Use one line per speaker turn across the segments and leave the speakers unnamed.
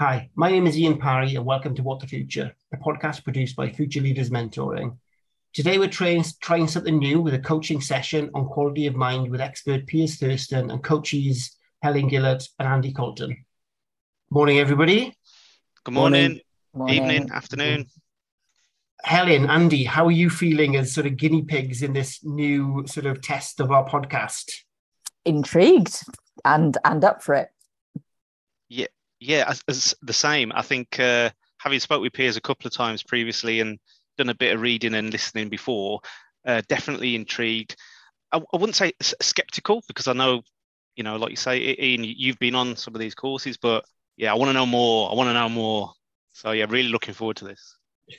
Hi, my name is Ian Parry, and welcome to What the Future, a podcast produced by Future Leaders Mentoring. Today, we're trying, trying something new with a coaching session on quality of mind with expert Piers Thurston and coaches Helen Gillett and Andy Colton. Morning, everybody.
Good morning, morning. evening, afternoon.
Helen, Andy, how are you feeling as sort of guinea pigs in this new sort of test of our podcast?
Intrigued and and up for it.
Yeah, yeah, as, as the same. I think uh, having spoke with Piers a couple of times previously and done a bit of reading and listening before, uh, definitely intrigued. I, I, wouldn't say skeptical because I know, you know, like you say, Ian, you've been on some of these courses, but yeah, I want to know more. I want to know more. So yeah, really looking forward to this.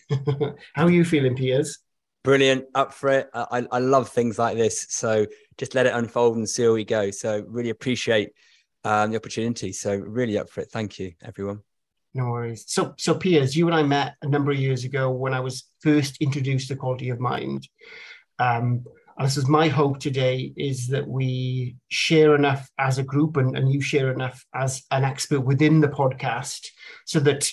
How are you feeling, Piers?
Brilliant, up for it. I, I love things like this. So just let it unfold and see where we go. So really appreciate um, the opportunity. So really up for it. Thank you, everyone.
No worries. So, so Piers, you and I met a number of years ago when I was first introduced to quality of mind. Um, and this is my hope today is that we share enough as a group and, and you share enough as an expert within the podcast so that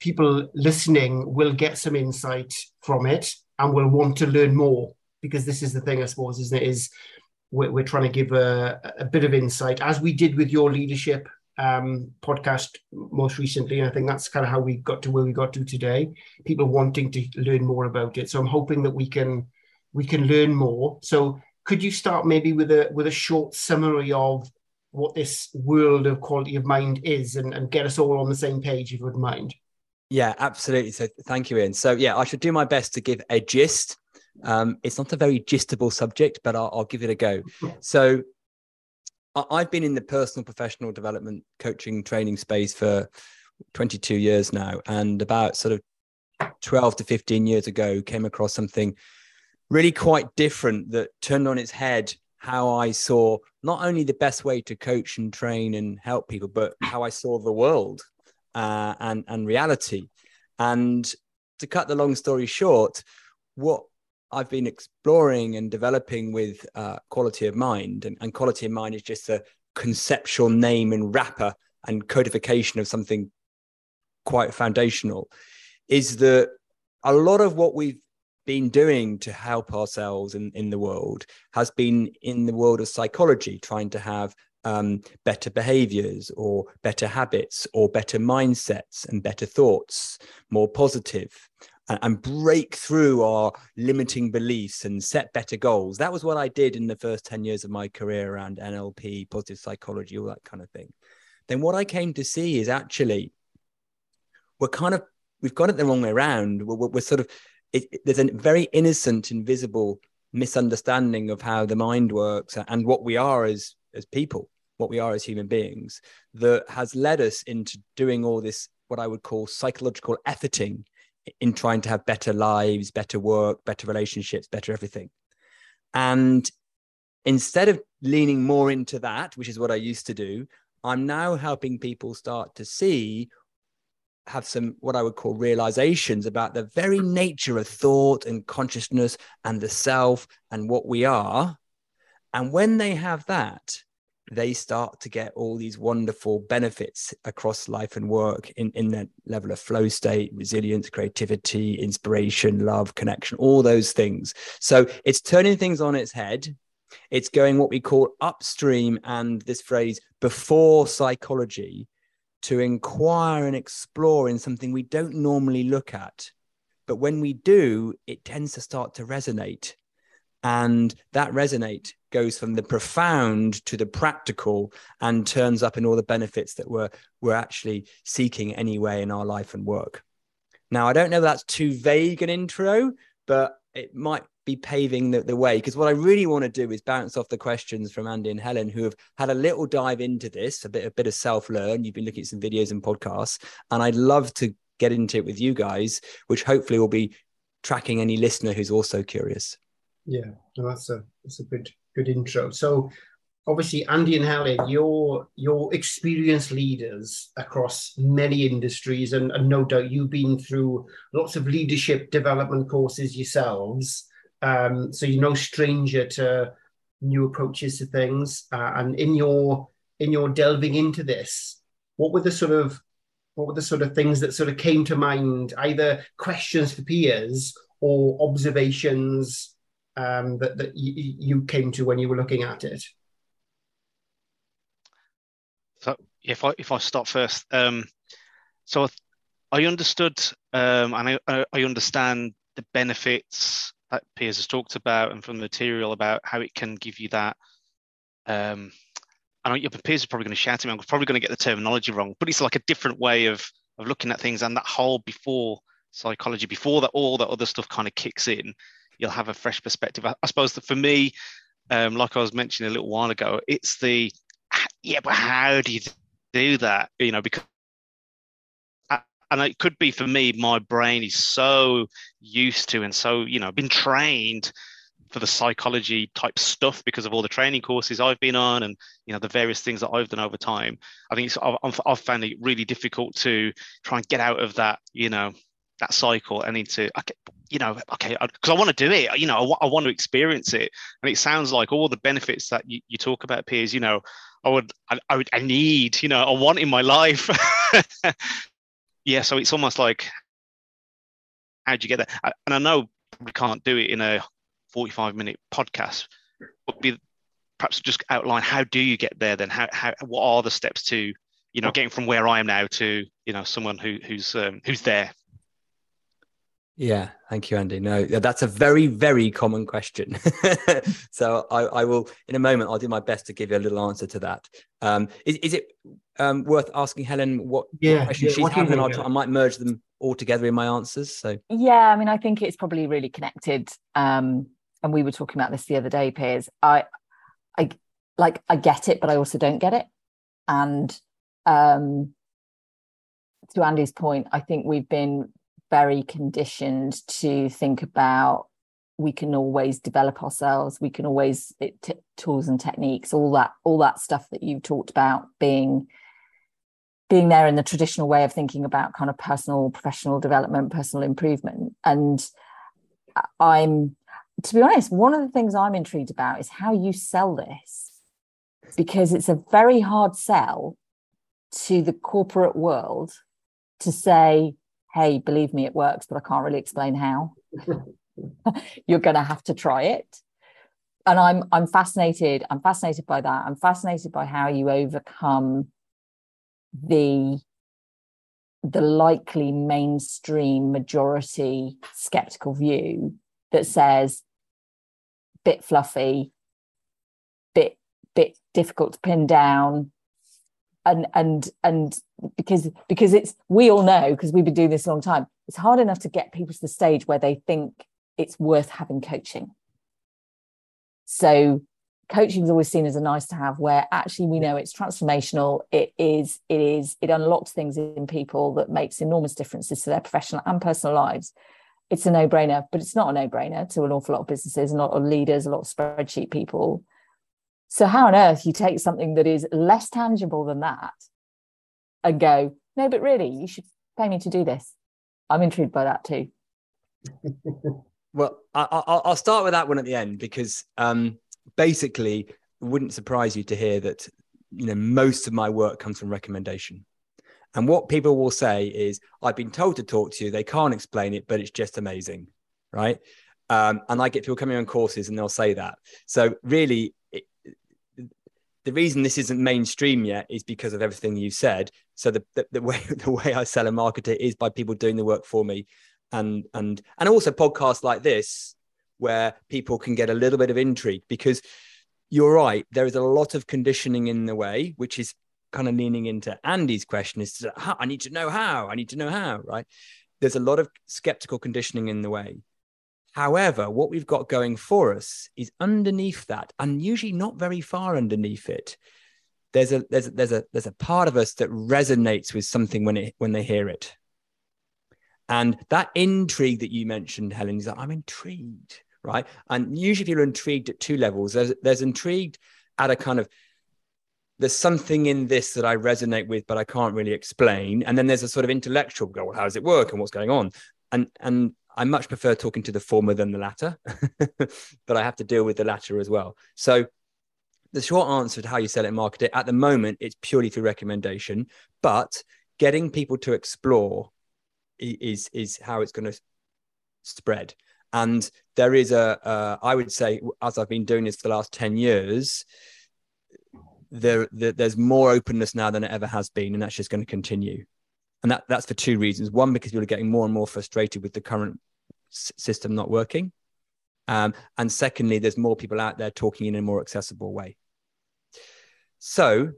people listening will get some insight from it and will want to learn more because this is the thing, I suppose, isn't it? Is we're, we're trying to give a, a, bit of insight, as we did with your leadership um, podcast most recently. And I think that's kind of how we got to where we got to today. People wanting to learn more about it. So I'm hoping that we can we can learn more. So could you start maybe with a with a short summary of what this world of quality of mind is and, and get us all on the same page if you wouldn't mind?
Yeah, absolutely. So thank you, Ian. So yeah, I should do my best to give a gist um, it's not a very gistable subject, but I'll, I'll give it a go. So, I've been in the personal professional development coaching training space for 22 years now. And about sort of 12 to 15 years ago, came across something really quite different that turned on its head how I saw not only the best way to coach and train and help people, but how I saw the world uh, and, and reality. And to cut the long story short, what I've been exploring and developing with uh, quality of mind, and, and, quality of mind is just a conceptual name and wrapper and codification of something quite foundational. Is that a lot of what we've been doing to help ourselves in, in the world has been in the world of psychology, trying to have um, better behaviors or better habits or better mindsets and better thoughts, more positive and, and break through our limiting beliefs and set better goals. That was what I did in the first 10 years of my career around NLP, positive psychology, all that kind of thing. Then what I came to see is actually we're kind of, we've got it the wrong way around. We're, we're sort of, it, it, there's a very innocent, invisible misunderstanding of how the mind works and what we are as as people what we are as human beings that has led us into doing all this what i would call psychological efforting in trying to have better lives, better work, better relationships, better everything. And instead of leaning more into that, which is what I used to do, I'm now helping people start to see, have some what I would call realizations about the very nature of thought and consciousness and the self and what we are. And when they have that, they start to get all these wonderful benefits across life and work in, in that level of flow state, resilience, creativity, inspiration, love, connection, all those things. So it's turning things on its head. It's going what we call upstream and this phrase before psychology to inquire and explore in something we don't normally look at. But when we do, it tends to start to resonate. And that resonate goes from the profound to the practical and turns up in all the benefits that we're, we're actually seeking anyway in our life and work. Now, I don't know that's too vague an intro, but it might be paving the, the way because what I really want to do is bounce off the questions from Andy and Helen who have had a little dive into this, a bit a bit of self-learn. You've been looking at some videos and podcasts, and I'd love to get into it with you guys, which hopefully will be tracking any listener who's also curious.
Yeah, that's a that's a good good intro. So obviously Andy and Helen, you're you're experienced leaders across many industries, and, and, no doubt you've been through lots of leadership development courses yourselves. Um, so you're no stranger to new approaches to things. Uh, and in your in your delving into this, what were the sort of what were the sort of things that sort of came to mind, either questions for Piers or observations um, that, that you, you came to when you were looking at it?
So if I if I start first, um, so I understood um, and I, I understand the benefits that Piers has talked about and from the material about how it can give you that. Um, I know your Piers is probably going to shout at me. I'm probably going to get the terminology wrong, but it's like a different way of of looking at things. And that whole before psychology, before that all that other stuff kind of kicks in, you'll have a fresh perspective. I, I suppose that for me, um, like I was mentioning a little while ago, it's the yeah, but how do you do that? You know, because and it could be for me, my brain is so used to and so, you know, been trained for the psychology type stuff because of all the training courses I've been on and you know the various things that I've done over time. I think I've, I've found it really difficult to try and get out of that, you know, that cycle and into okay, you know, okay, because I, I want to do it. You know, I, I, want to experience it, and it sounds like all the benefits that you, you talk about, Piers. You know, I would, I, I would, I need, you know, I want in my life. yeah, so it's almost like, how do you get there? And I know we can't do it in a 45 minute podcast, but be, perhaps just outline how do you get there then? How, how, what are the steps to, you know, getting from where I am now to, you know, someone who, who's, um, who's there
yeah, thank you, Andy. No, that's a very, very common question. so I, I, will, in a moment, I'll do my best to give you a little answer to that. Um, is, is it um, worth asking Helen what,
yeah,
question
yeah,
she's having? And I'll, I might merge them all together in my answers. So
yeah, I mean, I think it's probably really connected. Um, and we were talking about this the other day, Piers. I, I like, I get it, but I also don't get it. And um, to Andy's point, I think we've been very conditioned to think about we can always develop ourselves we can always t- tools and techniques all that all that stuff that you talked about being being there in the traditional way of thinking about kind of personal professional development personal improvement. And i'm to be honest one of the things i'm intrigued about is how you sell this because it's a very hard sell to the corporate world to say hey, believe me, it works, but I can't really explain how. You're going to have to try it. And I'm I'm fascinated. I'm fascinated by that. I'm fascinated by how you overcome the the likely mainstream majority skeptical view that says bit fluffy, bit bit difficult to pin down, and and and because because it's we all know because we've been doing this a long time it's hard enough to get people to the stage where they think it's worth having coaching. So coaching is always seen as a nice to have where actually we know it's transformational it is it is it unlocks things in people that makes enormous differences to their professional and personal lives. It's a no-brainer but it's not a no-brainer to an awful lot of businesses a lot of leaders a lot of spreadsheet people so how on earth you take something that is less tangible than that and go, no, but really, you should pay me to do this. I'm intrigued by that too.
well, I, will start with that one at the end because um, basically, it wouldn't surprise you to hear that you know most of my work comes from recommendation. And what people will say is, I've been told to talk to you. They can't explain it, but it's just amazing, right? Um, and I get people coming on courses and they'll say that. So really, the reason this isn't mainstream yet is because of everything you said. So the, the, the way the way I sell and market it is by people doing the work for me, and and and also podcasts like this where people can get a little bit of intrigue because you're right. There is a lot of conditioning in the way, which is kind of leaning into Andy's question: is I need to know how. I need to know how. Right? There's a lot of skeptical conditioning in the way. However, what we've got going for us is underneath that, and usually not very far underneath it. There's a there's a, there's a there's a part of us that resonates with something when it when they hear it, and that intrigue that you mentioned, Helen, is that I'm intrigued, right? And usually people are intrigued at two levels. There's there's intrigued at a kind of there's something in this that I resonate with, but I can't really explain. And then there's a sort of intellectual go, well, how does it work and what's going on? And and I much prefer talking to the former than the latter, but I have to deal with the latter as well. So the short answer to how you sell it market it at the moment, it's purely through recommendation. But getting people to explore is is how it's going to spread. And there is a, uh, I would say, as I've been doing this for the last 10 years, there, there, there's more openness now than it ever has been. And that's just going to continue. And that, that's for two reasons. One, because people are getting more and more frustrated with the current s- system not working. Um, and secondly, there's more people out there talking in a more accessible way. So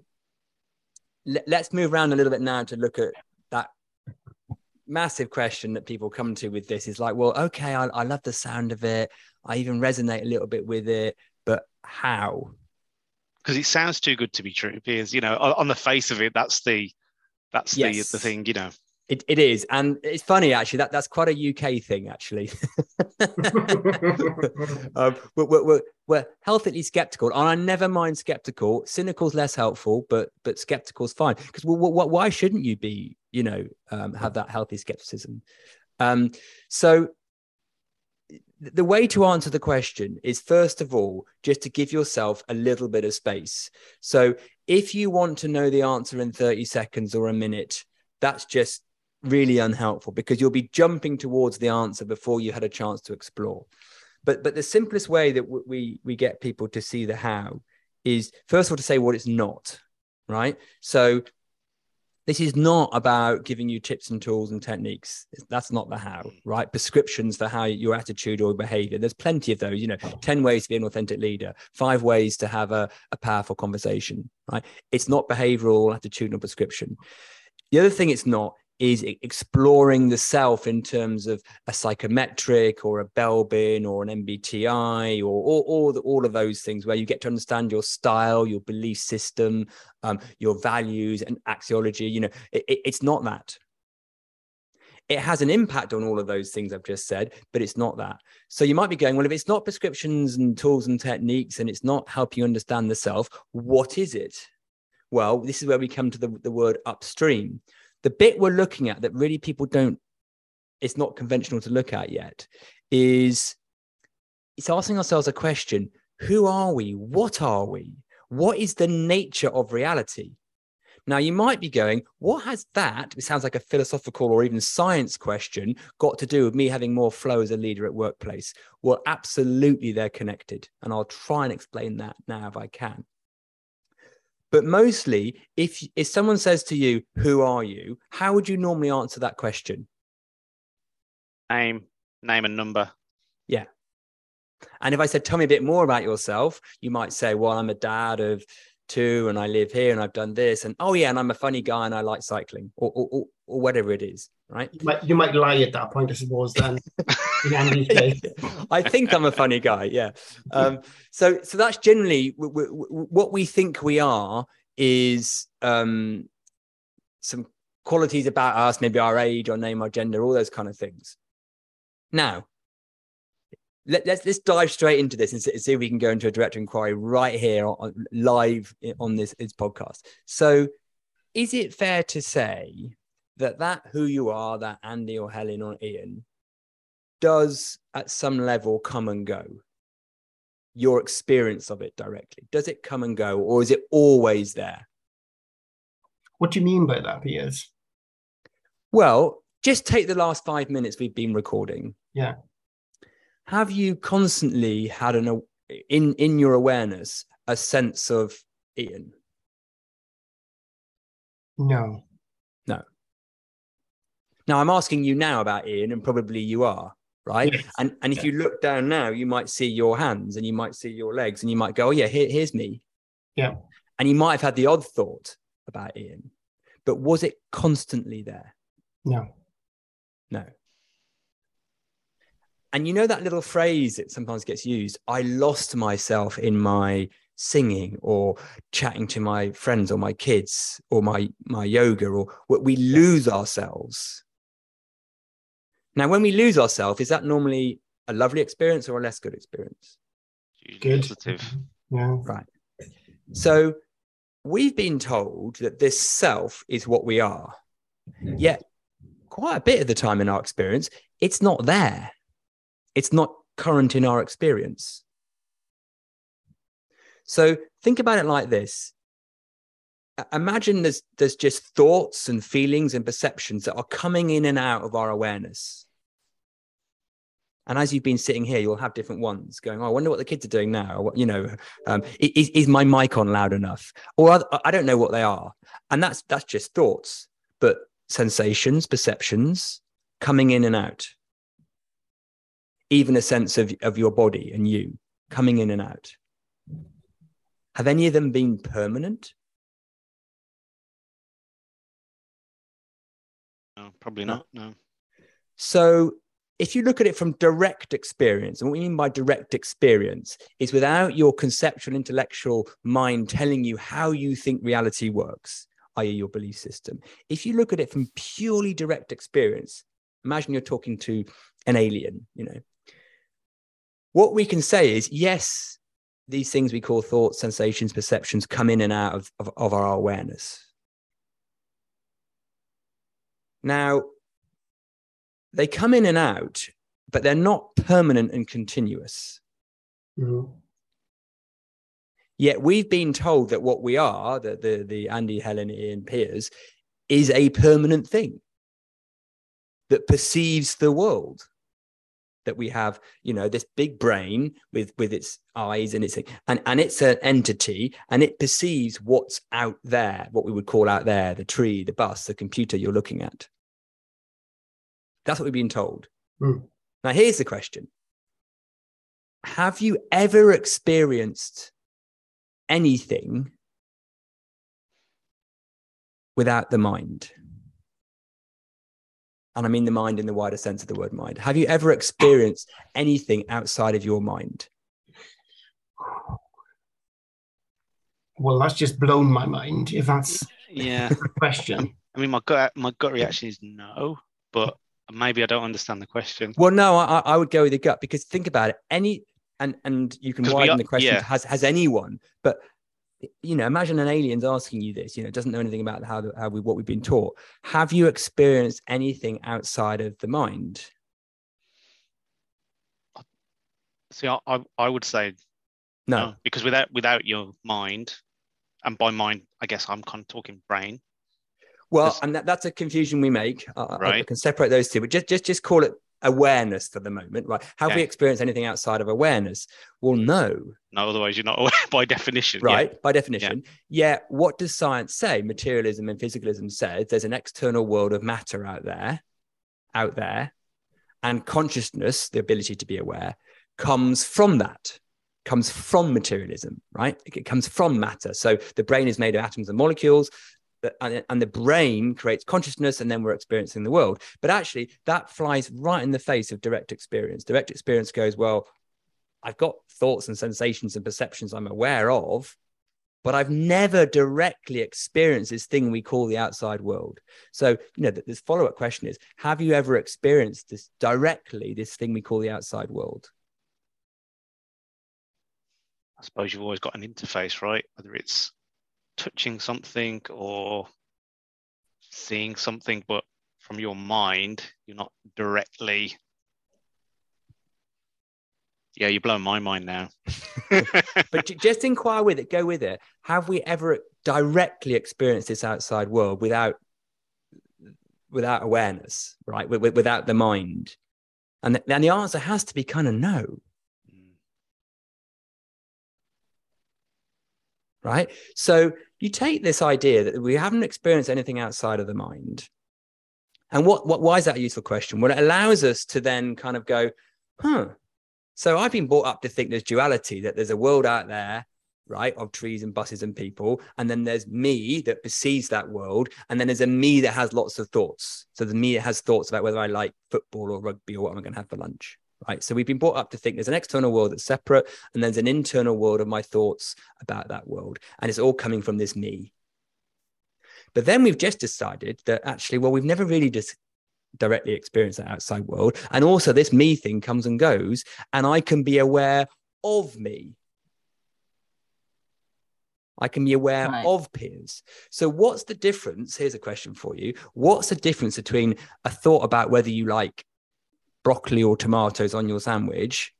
l- let's move around a little bit now to look at that massive question that people come to with this is like, well, okay, I, I love the sound of it. I even resonate a little bit with it, but how?
Because it sounds too good to be true. Because you know, on the face of it, that's the that's
Yes.
the the thing. You know,
It, it is. And it's funny, actually, that, that's quite a UK thing, actually. um, we're, we're, we're, we're healthily skeptical, and I never mind skeptical. Cynical's less helpful, but but skeptical's fine. Because why shouldn't you be, you know, um, have that healthy skepticism? Um, so the way to answer the question is first of all just to give yourself a little bit of space. So if you want to know the answer in 30 seconds or a minute, that's just really unhelpful because you'll be jumping towards the answer before you had a chance to explore. But but the simplest way that we we get people to see the how is first of all to say what it's not, right? So this is not about giving you tips and tools and techniques. That's not the how, right? Prescriptions for how your attitude or behavior. There's plenty of those, you know, 10 ways to be an authentic leader, five ways to have a, a powerful conversation, right? It's not behavioral, attitudinal prescription. The other thing it's not is exploring the self in terms of a psychometric or a Belbin or an MBTI or all, all, the, all of those things where you get to understand your style, your belief system, um, your values and axiology. You know, it, it- it's not that. It has an impact on all of those things I've just said, but it's not that. So you might be going, well, if it's not prescriptions and tools and techniques and it's not helping you understand the self, what is it? Well, this is where we come to the, the word upstream the bit we're looking at that really people don't it's not conventional to look at yet is it's asking ourselves a question who are we? What are we? What is the nature of reality? Now you might be going what has that it sounds like a philosophical or even science question got to do with me having more flow as a leader at workplace? Well absolutely they're connected and i'll try and explain that now if i can but mostly, if if someone says to you, "Who are you?" How would you normally answer that question?
name, name and number. Yeah.
And if I said, "Tell me a bit more about yourself," you might say, "Well, I'm a dad of two, and I live here, and I've done this, and oh yeah, and I'm a funny guy, and I like cycling, or or, or, or whatever it is." Right?
You might, you might lie at that point, I suppose. Then, in Andy's case,
I think I'm a funny guy. Yeah. Um, so, so that's generally w- w- what we think we are is um, some qualities about us, maybe our age, our name, our gender, all those kind of things. Now, let, let's let's dive straight into this and see, see if we can go into a direct inquiry right here on, on- live on this, this podcast. So, is it fair to say that that who you are, that Andy or Helen or Ian, does at some level come and go? Your experience of it directly does it come and go, or is it always there?
what do you mean by that, Piers?
Well, just take the last five minutes we've been recording.
Yeah.
Have you constantly had an in in your awareness a sense of Ian?
No.
Now I'm asking you now about Ian, and probably you are, right?
Yes.
And and if you look down now, you might see your hands and you might see your legs, and you might go, Oh yeah, here, here's me.
Yeah.
And you might have had the odd thought about Ian, but was it constantly there?
No.
No. And you know that little phrase that sometimes gets used I lost myself in my singing or chatting to my friends or my kids or my, my yoga, or we- we lose ourselves. Now, when we lose ourselves, is that normally a lovely experience or a less good experience?
Good.
Positive.
Yeah.
So we've been told that this self is what we are. Yet, quite a bit of the time in our experience, it's not there. It's not current in our experience. So think about it like this imagine there's there's just thoughts and feelings and perceptions that are coming in and out of our awareness. And as you've been sitting here, you'll have different ones going, oh, I wonder what the kids are doing now. You know, um, is, is my mic on loud enough? Or I don't know what they are. And that's that's just thoughts, but sensations, perceptions coming in and out. Even a sense of, of your body and you coming in and out. Have any of them been permanent?
No, probably not. No.
So if you look at it from direct experience, and what we mean by direct experience is without your conceptual, intellectual mind telling you how you think reality works, i.e., your belief system. If you look at it from purely direct experience, imagine you're talking to an alien, you know. What we can say is, yes, these things we call thoughts, sensations, perceptions come in and out of, of, of our awareness. Now, they come in and out, but they're not permanent and continuous. Mm-hmm. Yet we've been told that what we are, the, the, the Andy, Helen, Ian, Piers, is a permanent thing that perceives the world. That we have, you know, this big brain with with its eyes and its and and it's an entity and it perceives what's out there, what we would call out there, the tree, the bus, the computer you're looking at. That's what we've been told. Mm. Now, here's the question Have you ever experienced anything without the mind? And I mean the mind in the wider sense of the word mind. Have you ever experienced anything outside of your mind?
Well, that's just blown my mind. If that's
yeah
question.
I mean, my gut my gut reaction is no, but maybe I don't understand the question.
Well, no, I, I would go with the gut because think about it. Any and and you can widen are, the question. Yeah. Has has anyone? But you know, imagine an alien's asking you this. You know, doesn't know anything about how the, how we what we've been taught. Have you experienced anything outside of the mind?
See, I I would say no, no because without without your mind, and by mind, I guess I'm kind of talking brain.
Well, and that, that's a confusion we make. Uh, right. I can separate those two, but just just just call it awareness for the moment, right? Have okay. we experienced anything outside of awareness? Well, no.
No, otherwise you're not aware by definition.
Right, yeah. by definition. Yeah. yeah. What does science say? Materialism and physicalism says there's an external world of matter out there, out there, and consciousness, the ability to be aware, comes from that comes from materialism, right? It comes from matter. So the brain is made of atoms and molecules and the brain creates consciousness and then we're experiencing the world. But actually that flies right in the face of direct experience. Direct experience goes well i've got thoughts and sensations and perceptions i'm aware of but i've never directly experienced this thing we call the outside world. So you know this follow-up question is have you ever experienced this directly this thing we call the outside world?
I suppose you've always got an interface right? Whether it's touching something or seeing something, but from your mind, you're not directly. Yeah, you're blowing my mind now.
but just inquire with it, go with it. Have we ever directly experienced this outside world without without awareness, right? Without the mind? And, and the answer has to be kind of no. Mm. right? So you take this idea that we haven't experienced anything outside of the mind. And what, what why is that a useful question? Well, it allows us to then kind of go, huh. So I've been brought up to think there's duality, that there's a world out there, right, of trees and buses and people. And then there's me that perceives that world. And then there's a me that has lots of thoughts. So the me that has thoughts about whether I like football or rugby or what I'm going to have for lunch right? So we've been brought up to think there's an external world that's separate, and there's an internal world of my thoughts about that world. And it's all coming from this me. But then we've just decided that actually, well, we've never really just directly experienced that outside world. And also, this me thing comes and goes, and I can be aware of me. I can be aware right. of Piers. So, what's the difference? Here's a question for you. What's the difference between a thought about whether you like broccoli or tomatoes on your sandwich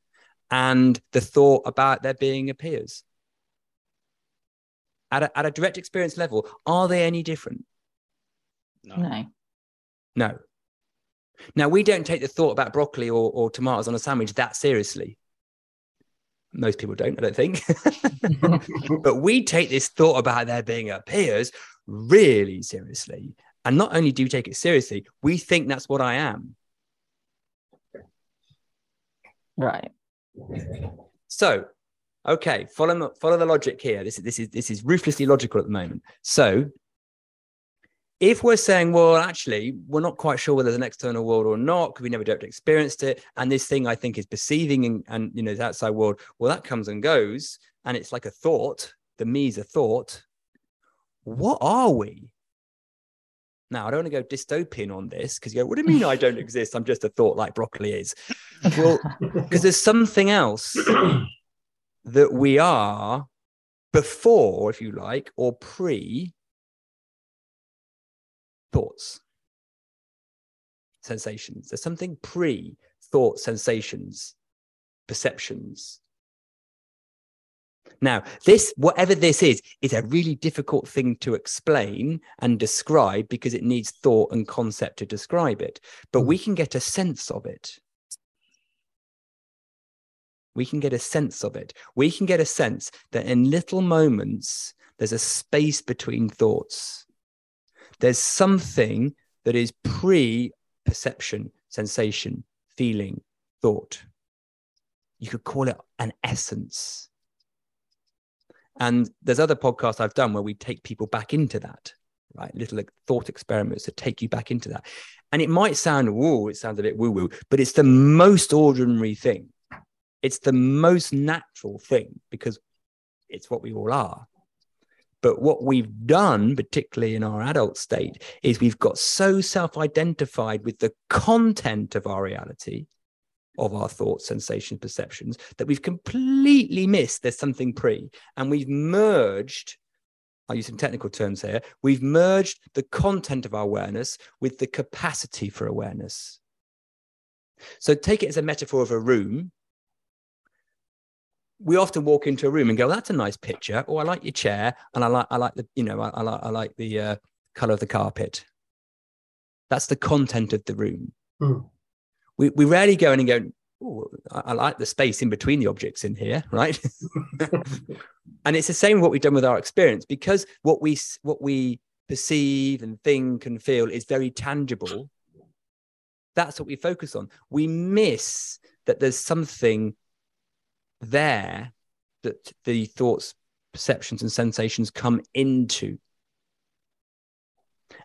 and the thought about there being a Piers? at a, at a direct experience level, are they any different?
No.
No.
No. Now, we don't take the thought about broccoli or, or tomatoes on a sandwich that seriously. Most people don't, I don't think. but we take this thought about there being a Piers really seriously. And not only do we take it seriously, we think that's what I am.
Right.
So, okay, follow follow the logic here. This is this is this is ruthlessly logical at the moment. So, if we're saying, well, actually, we're not quite sure whether there's an external world or not because we never direct experienced it, and this thing I think is perceiving and, and you know the outside world, well, that comes and goes, and it's like a thought. The me is a thought. What are we? Now, I don't want to go dystopian on this because you go, what do you mean I don't exist? I'm just a thought like broccoli is. Well, because there's something else that we are before, if you like, or pre thoughts, sensations. There's something pre thought, sensations, perceptions. Now, this, whatever this is, is a really difficult thing to explain and describe because it needs thought and concept to describe it. But we mm. can get a sense of it. We can get a sense of it. We can get a sense that in little moments, there's a space between thoughts. There's something that is pre perception, sensation, feeling, thought. You could call it an essence. And there's other podcasts I've done where we take people back into that, right? Little thought experiments to take you back into that. And it might sound, woo, it sounds a bit woo woo, but it's the most ordinary thing. It's the most natural thing because it's what we all are. But what we've done, particularly in our adult state, is we've got so self identified with the content of our reality, of our thoughts, sensations, perceptions, that we've completely missed there's something pre. And we've merged, I'll use some technical terms here, we've merged the content of our awareness with the capacity for awareness. So take it as a metaphor of a room we often walk into a room and go, "That's a nice picture." or I like your chair, and I like I like the you know I, I like I like the uh, color of the carpet. That's the content of the room. Mm. We we rarely go in and go, "Oh, I, I, like the space in between the objects in here," right? and it's the same what we've done with our experience because what we what we perceive and think and feel is very tangible. That's what we focus on. We miss that there's something there that the thoughts, perceptions, and sensations come into.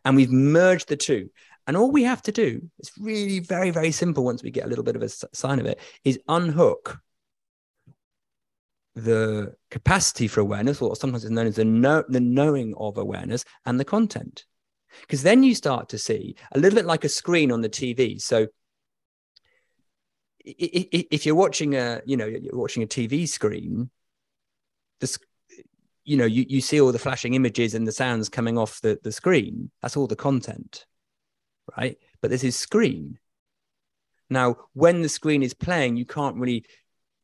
And we've merged the two. And all we have to do, it's really very, very simple once we get a little bit of a sign of it, is unhook the capacity for awareness, or sometimes it's known as the, know, the knowing of awareness, and the content. Because then you start to see a little bit like a screen on the TV. So if you're watching a you know you're watching a tv screen this you know you, you see all the flashing images and the sounds coming off the, the screen that's all the content right? But this is screen. Now when the screen is playing you can't really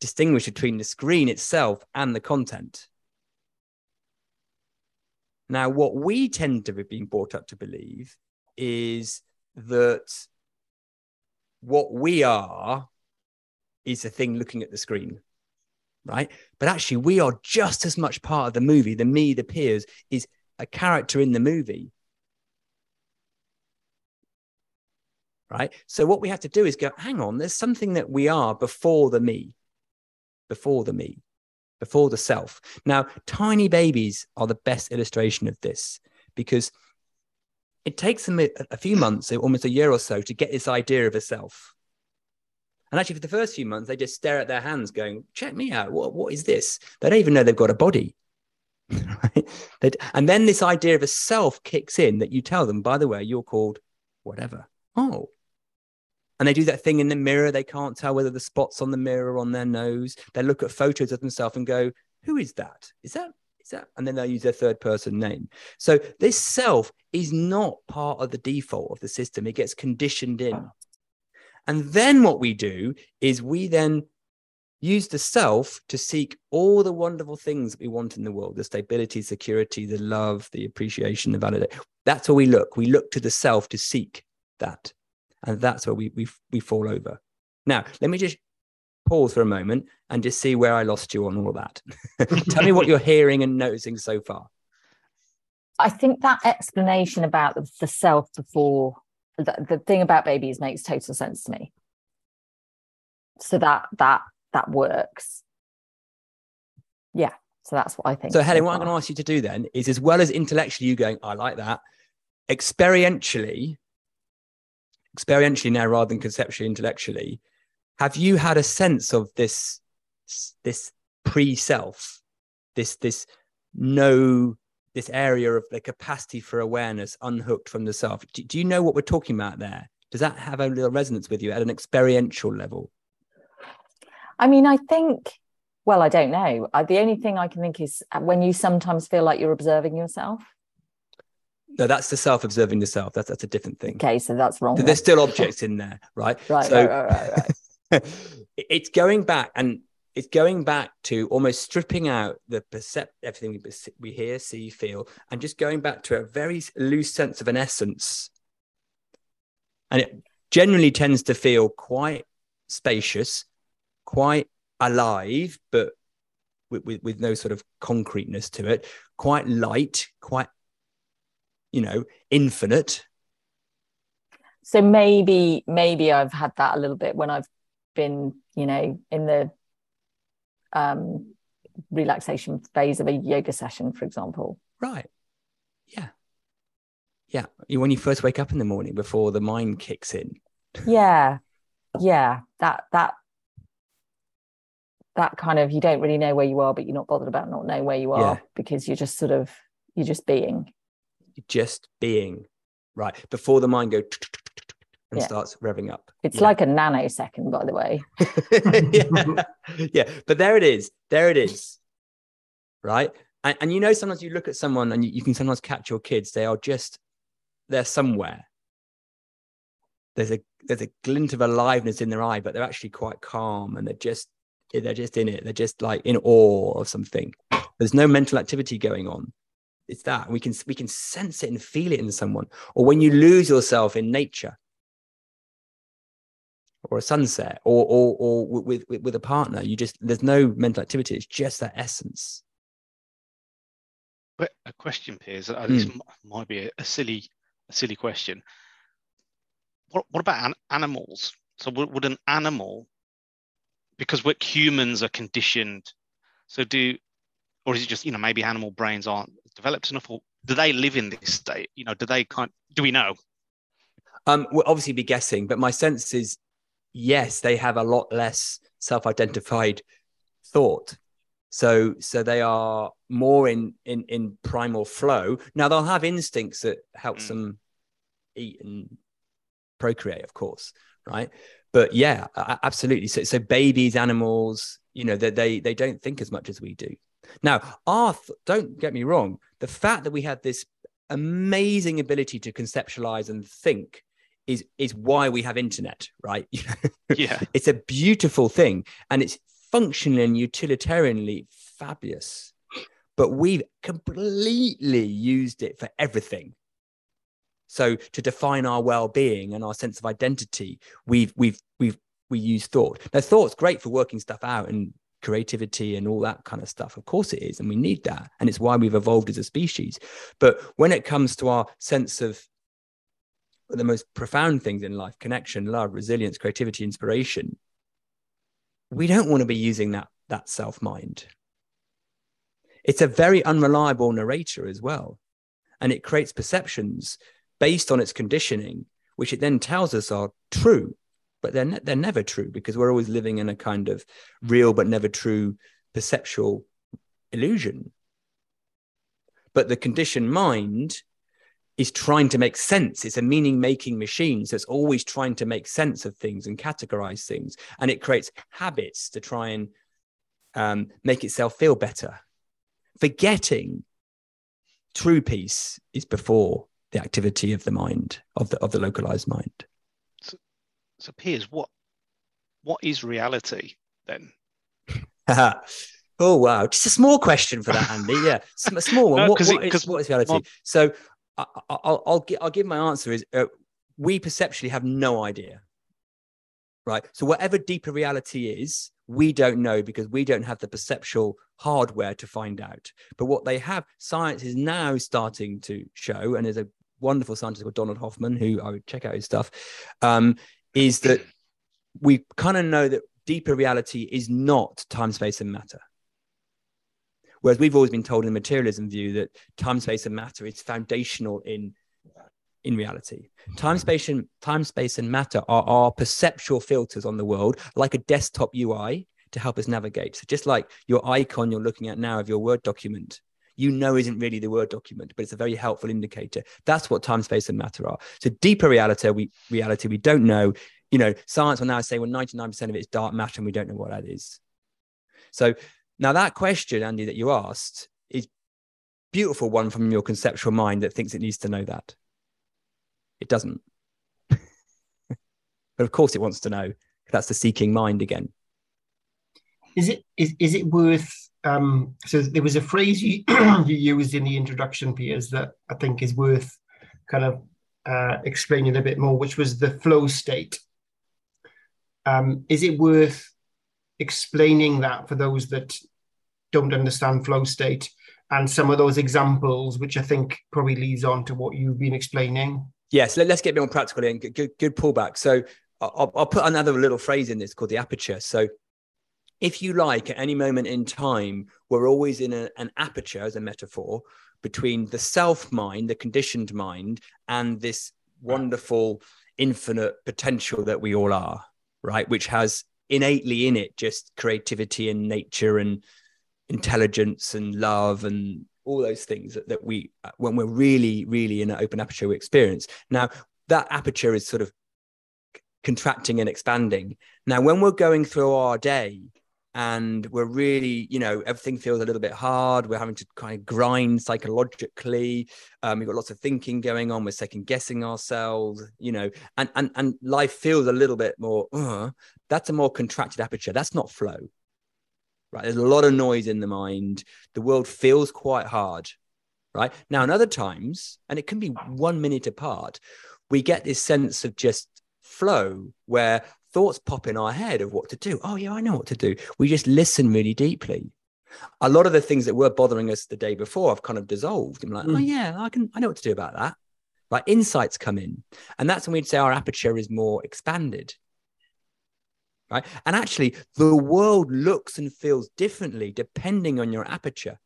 distinguish between the screen itself and the content. Now what we tend to have been brought up to believe is that what we are is the thing looking at the screen right? But actually we are just as much part of the movie. The me the Piers is a character in the movie right so what we have to do is go hang on there's something that we are before the me before the me before the self now tiny babies are the best illustration of this because it takes them a, a few months almost a year or so to get this idea of a self and actually, for the first few months, they just stare at their hands, going, "Check me out. What what is this?" They don't even know they've got a body. right? and then this idea of a self kicks in that you tell them, by the way, you're called whatever. Oh. And they do that thing in the mirror. They can't tell whether the spots on the mirror on their nose. They look at photos of themselves and go, Who is that? Is that is that? And then they'll use their third person name. So this self is not part of the default of the system. It gets conditioned in. And then what we do is we then use the self to seek all the wonderful things that we want in the world the stability, security, the love, the appreciation, the validation. That's where we look. We look to the self to seek that. And that's where we, we, we fall over. Now, let me just pause for a moment and just see where I lost you on all of that. Tell me what you're hearing and noticing so far.
I think that explanation about the, the self before the, the thing about babies makes total sense to me. So that that that works. Yeah. So that's what I think.
So, Helen, what I'm going to ask you to do then is, as well as intellectually, you going, I like that, experientially, experientially now rather than conceptually, intellectually, have you had a sense of this, this pre-self, this this no, this area of the capacity for awareness unhooked from the self? Do, do you know what we're talking about there? Does that have a little resonance with you at an experiential level?
I mean, I think, well, I don't know. I, the only thing I can think is uh, when you sometimes feel like you're observing yourself.
No, that's the self observing the self. That's that's a different thing.
Okay, so that's wrong.
There's still objects in there, right?
right,
so,
right, right, right, right.
it's going back and it's going back to almost stripping out the percept everything we we hear, see, feel, and just going back to a very loose sense of an essence. And it generally tends to feel quite spacious, quite alive, but with, with, with no sort of concreteness to it, quite light, quite, you know, infinite.
So maybe, maybe I've had that a little bit when I've been, you know, in the um, relaxation phase of a yoga session, for example.
Right. Yeah. Yeah. When you first wake up in the morning before the mind kicks in.
Yeah. Yeah. That, that, that kind of you don't really know where you are but you're not bothered about not knowing where you are yeah. because you're just sort of you're just being
just being right before the mind goes and yeah. starts revving up
it's yeah. like a nanosecond by the way
yeah. yeah but there it is there it is right and, and you know sometimes you look at someone and you, you can sometimes catch your kids they are just they're somewhere there's a there's a glint of aliveness in their eye but they're actually quite calm and they're just they're just in it. They're just like in awe of something. There's no mental activity going on. It's that we can we can sense it and feel it in someone. Or when you lose yourself in nature, or a sunset, or or or with with, with a partner, you just there's no mental activity. It's just that essence.
But a question, Piers. Uh, this mm. might be a, a, silly a silly question. What what about an, animals? So would, would an animal because what humans are conditioned. So do, or is it just you know maybe animal brains aren't developed enough, or do they live in this state? You know, do they kind? Do we know?
Um, we'll obviously be guessing, but my sense is yes, they have a lot less self-identified thought. So so they are more in in in primal flow. Now they'll have instincts that helps mm. them eat and procreate, of course, right? but yeah, absolutely. So, so babies, animals, you know, that they, they don't think as much as we do. Now, our th- don't get me wrong, the fact that we have this amazing ability to conceptualize and think is is why we have internet, right?
yeah,
it's a beautiful thing, and it's functionally and utilitarianly fabulous. But we've completely used it for everything so to define our well-being and our sense of identity, we've we've we've we use thought. Now thought's great for working stuff out and creativity and all that kind of stuff. Of course it is, and we need that, and it's why we've evolved as a species. But when it comes to our sense of the most profound things in life connection love resilience creativity inspiration we don't want to be using that that self mind it's a very unreliable narrator as well and it creates perceptions based on its conditioning, which it then tells us are true, but they're, ne- they're never true because we're always living in a kind of real but never true perceptual illusion. But the conditioned mind is trying to make sense. It's a meaning making machine. So it's always trying to make sense of things and categorize things. And it creates habits to try and um, make itself feel better. Forgetting true peace is before the activity of the mind of the of the localized mind
piers what what is reality then
oh wow, just a small question for that, Andy. Yeah, a small one.
No,
what, what
it-
is, what is reality?
well-
so I, I, I'll I'll, I'll give my answer is uh, we perceptually have no idea, right? So whatever deeper reality is, we don't know because we don't have the perceptual hardware to find out. But what they have, science is now starting to show, and there's a wonderful scientist called Donald Hoffman who I would check out his stuff, um, is that we kind of know that deeper reality is not time, space, and matter. Whereas we've always been told in the materialism view that time, space, and matter is foundational in in reality. Time, space, and time, space, and matter are our perceptual filters on the world, like a desktop UI to help us navigate. So just like your icon you're looking at now of your Word document, you know isn't really the Word document, but it's a very helpful indicator. That's what time, space, and matter are. So deeper reality, we reality we don't know. You know, science will now say well, 99% of it is dark matter, and we don't know what that is. So now that question, Andy, that you asked is beautiful one from your conceptual mind that thinks it needs to know that. It doesn't. but of course it wants to know. That's the seeking mind again.
Is it is, is it worth? Um, so there was a phrase you you used in the introduction, Piers, that I think is worth kind of uh, explaining a bit more, which was the flow state. Um, is it worth explaining that for those that don't understand flow state and some of those examples, which I think probably leads on to what you've been explaining?
Yes, let, us get more practical and good, good, good pullback. So I'll, I'll put another little phrase in this called the aperture. So if you like, at any moment in time, we're always in a, an aperture as a metaphor between the self mind, the conditioned mind, and this wonderful infinite potential that we all are, right? Which has innately in it just creativity and nature and intelligence and love and all those things that, that we uh, when we're really really in an open aperture we experience now that aperture is sort of contracting and expanding now when we're going through our day and we're really you know everything feels a little bit hard. We're having to kind of grind psychologically. Um, we've got lots of thinking going on. We're second guessing ourselves you know and and, and life feels a little bit more uh, that's a more contracted aperture. That's not flow. Right? There's a lot of noise in the mind. The world feels quite hard right? Now in other times and it can be one minute apart we get this sense of just flow where thoughts pop in our head of what to do oh yeah i know what to do we just listen really deeply a lot of the things that were bothering us the day before have kind of dissolved i'm like mm. oh yeah i can i know what to do about that right insights come in and that's when we'd say our aperture is more expanded right? And actually, the world looks and feels differently depending on your aperture.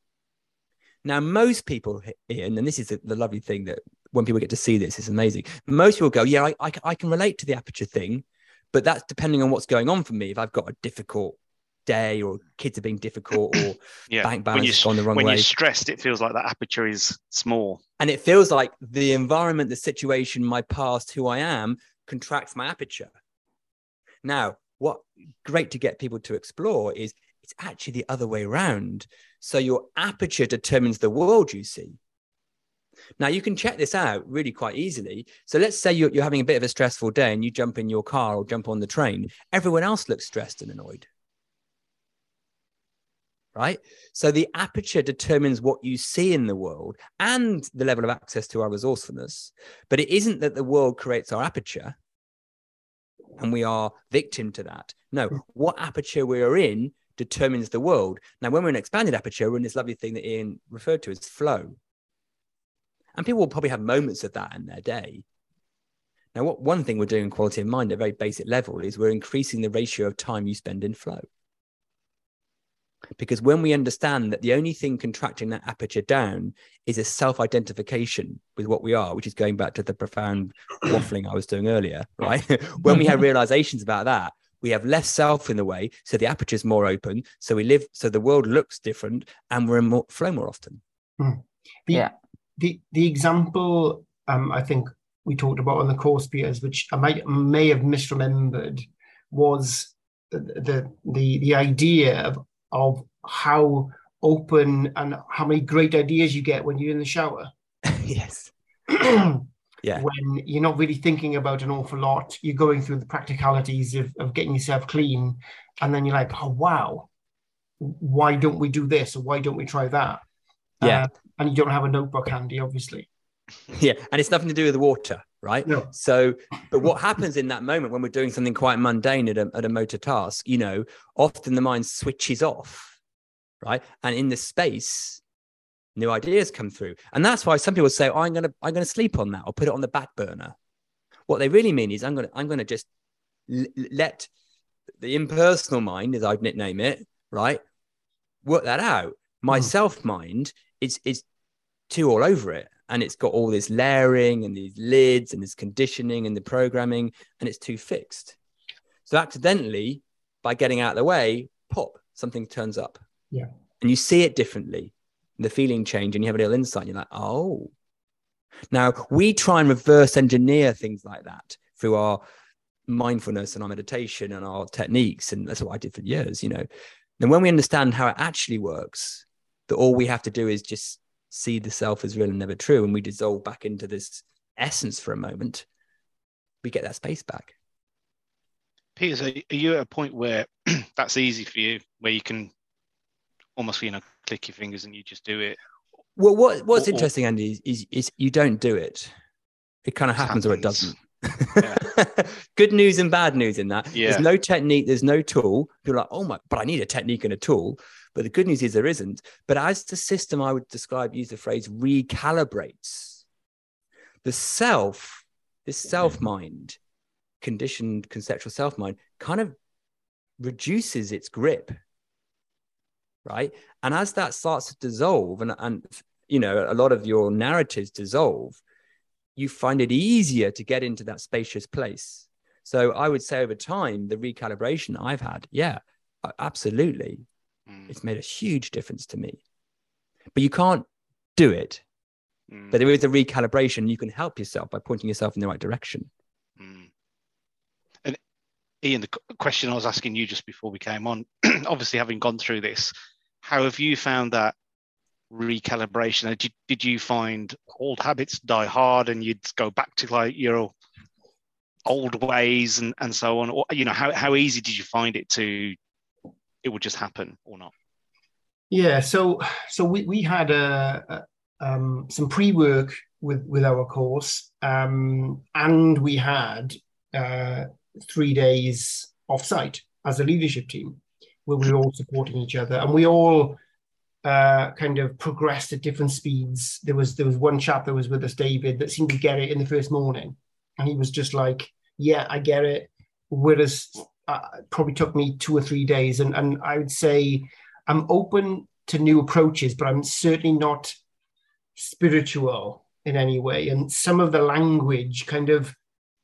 Now, most people, Ian, and this is the, the lovely thing that when people get to see this, it's amazing. Most people go, Yeah, I, I, I can relate to the aperture thing, but that's depending on what's going on for me. If I've got a difficult day or kids are being difficult or
yeah.
bank balance
when
has gone the wrong
when
way.
you're stressed, it feels like that aperture is small.
And it feels like the environment, the situation, my past, who I am, contracts my aperture. Now, what great to get people to explore is it's actually the other way around. So your aperture determines the world you see. Now you can check this out really quite easily. So let's say you're, you're having a bit of a stressful day and you jump in your car or jump on the train. Everyone else looks stressed and annoyed. Right? So the aperture determines what you see in the world and the level of access to our resourcefulness. But it isn't that the world creates our aperture and we are victim to that. No, what aperture we are in determines the world. Now, when we're in expanded aperture, we're in this lovely thing that Ian referred to as flow. And people will probably have moments of that in their day. Now, what one thing we're doing in quality of mind at a very basic level is we're increasing the ratio of time you spend in flow. Because when we understand that the only thing contracting that aperture down is a self identification with what we are, which is going back to the profound waffling I was doing earlier, right? when we have mm-hmm. realizations about that, we have less self in the way. So the aperture is more open. So we live, so the world looks different and we're in more, flow more often. Mm.
The,
Yeah.
The, the example um, I think we talked about on the course Piers, which I might may have misremembered, was the the the, the idea of, of how open and how many great ideas you get when you're in the shower.
yes. yeah.
when you're not really thinking about an awful lot, you're going through the practicalities of, of getting yourself clean, and then you're like, oh wow, why don't we do this or why don't we try that?
Yeah.
Uh, and you don't have a notebook handy, obviously.
Yeah, and it's nothing to do with the water, right?
No.
So, but what happens in that moment when we're doing something quite mundane at a, at a motor task, you know, often the mind switches off, right? And in the space, new ideas come through, and that's why some people say, oh, "I'm gonna, I'm gonna sleep on that, or put it on the back burner." What they really mean is, I'm gonna, I'm gonna just l- let the impersonal mind, as I'd nickname it, right, work that out. My
Hmm. self
mind is too all over it. And it's got all this layering and these lids and this conditioning and the programming and it's too fixed. So accidentally by getting out of the way pop something turns up.
Yeah.
and you see it differently. The feeling change and you have a little insight you're like oh. Now we try and reverse engineer things like that through our mindfulness and our meditation and our techniques. And that's what i did for years you know. And when we understand how it actually works that all we have to do is just see the self as real and never true, and we dissolve back into this essence for a moment, we get that space back.
Peter, are are you at a point where that's easy for you, where you can almost you know click your fingers and you just do it?
Well, what what's
Or-
interesting, Andy, is, is is you don't do it. It kind of
It
happens, or it doesn't. Good news and bad news in that.
Yeah.
There's no technique, there's no tool. People are like, oh my, but I need a technique and a tool. But the good news is there isn't. But as the system I would describe, use the phrase recalibrates, the self, this self mind, conditioned conceptual self mind, kind of reduces its grip. Right. And as that starts to dissolve, and, and you know, a lot of your narratives dissolve, you find it easier to get into that spacious place. So I would say over time, the recalibration I've had, yeah, absolutely.
Mm,
It's made a huge difference to me. But you can't do it.
mm,
But there is a recalibration. You can help yourself by pointing yourself in the right direction.
mm. And Ian, the question I was asking you just before we came on, obviously having gone through this, how have you found that recalibration? Did you, did you find old habits die hard and you'd go back to like your old ways and, and so on? Or, you know, how, how easy did you find it to, it would just happen or not?
Yeah, so so we we had a, a um, some pre-work with with our course, um, and we had uh, three days off-site as a leadership team, where we were all supporting each other, and we all uh, kind of progressed at different speeds. There was there was one chap that was with us, David, that seemed to get it in the first morning, and he was just like, "Yeah, I get it." Whereas uh, probably took me two or three days, and and I would say I'm open to new approaches, but I'm certainly not spiritual in any way. And some of the language kind of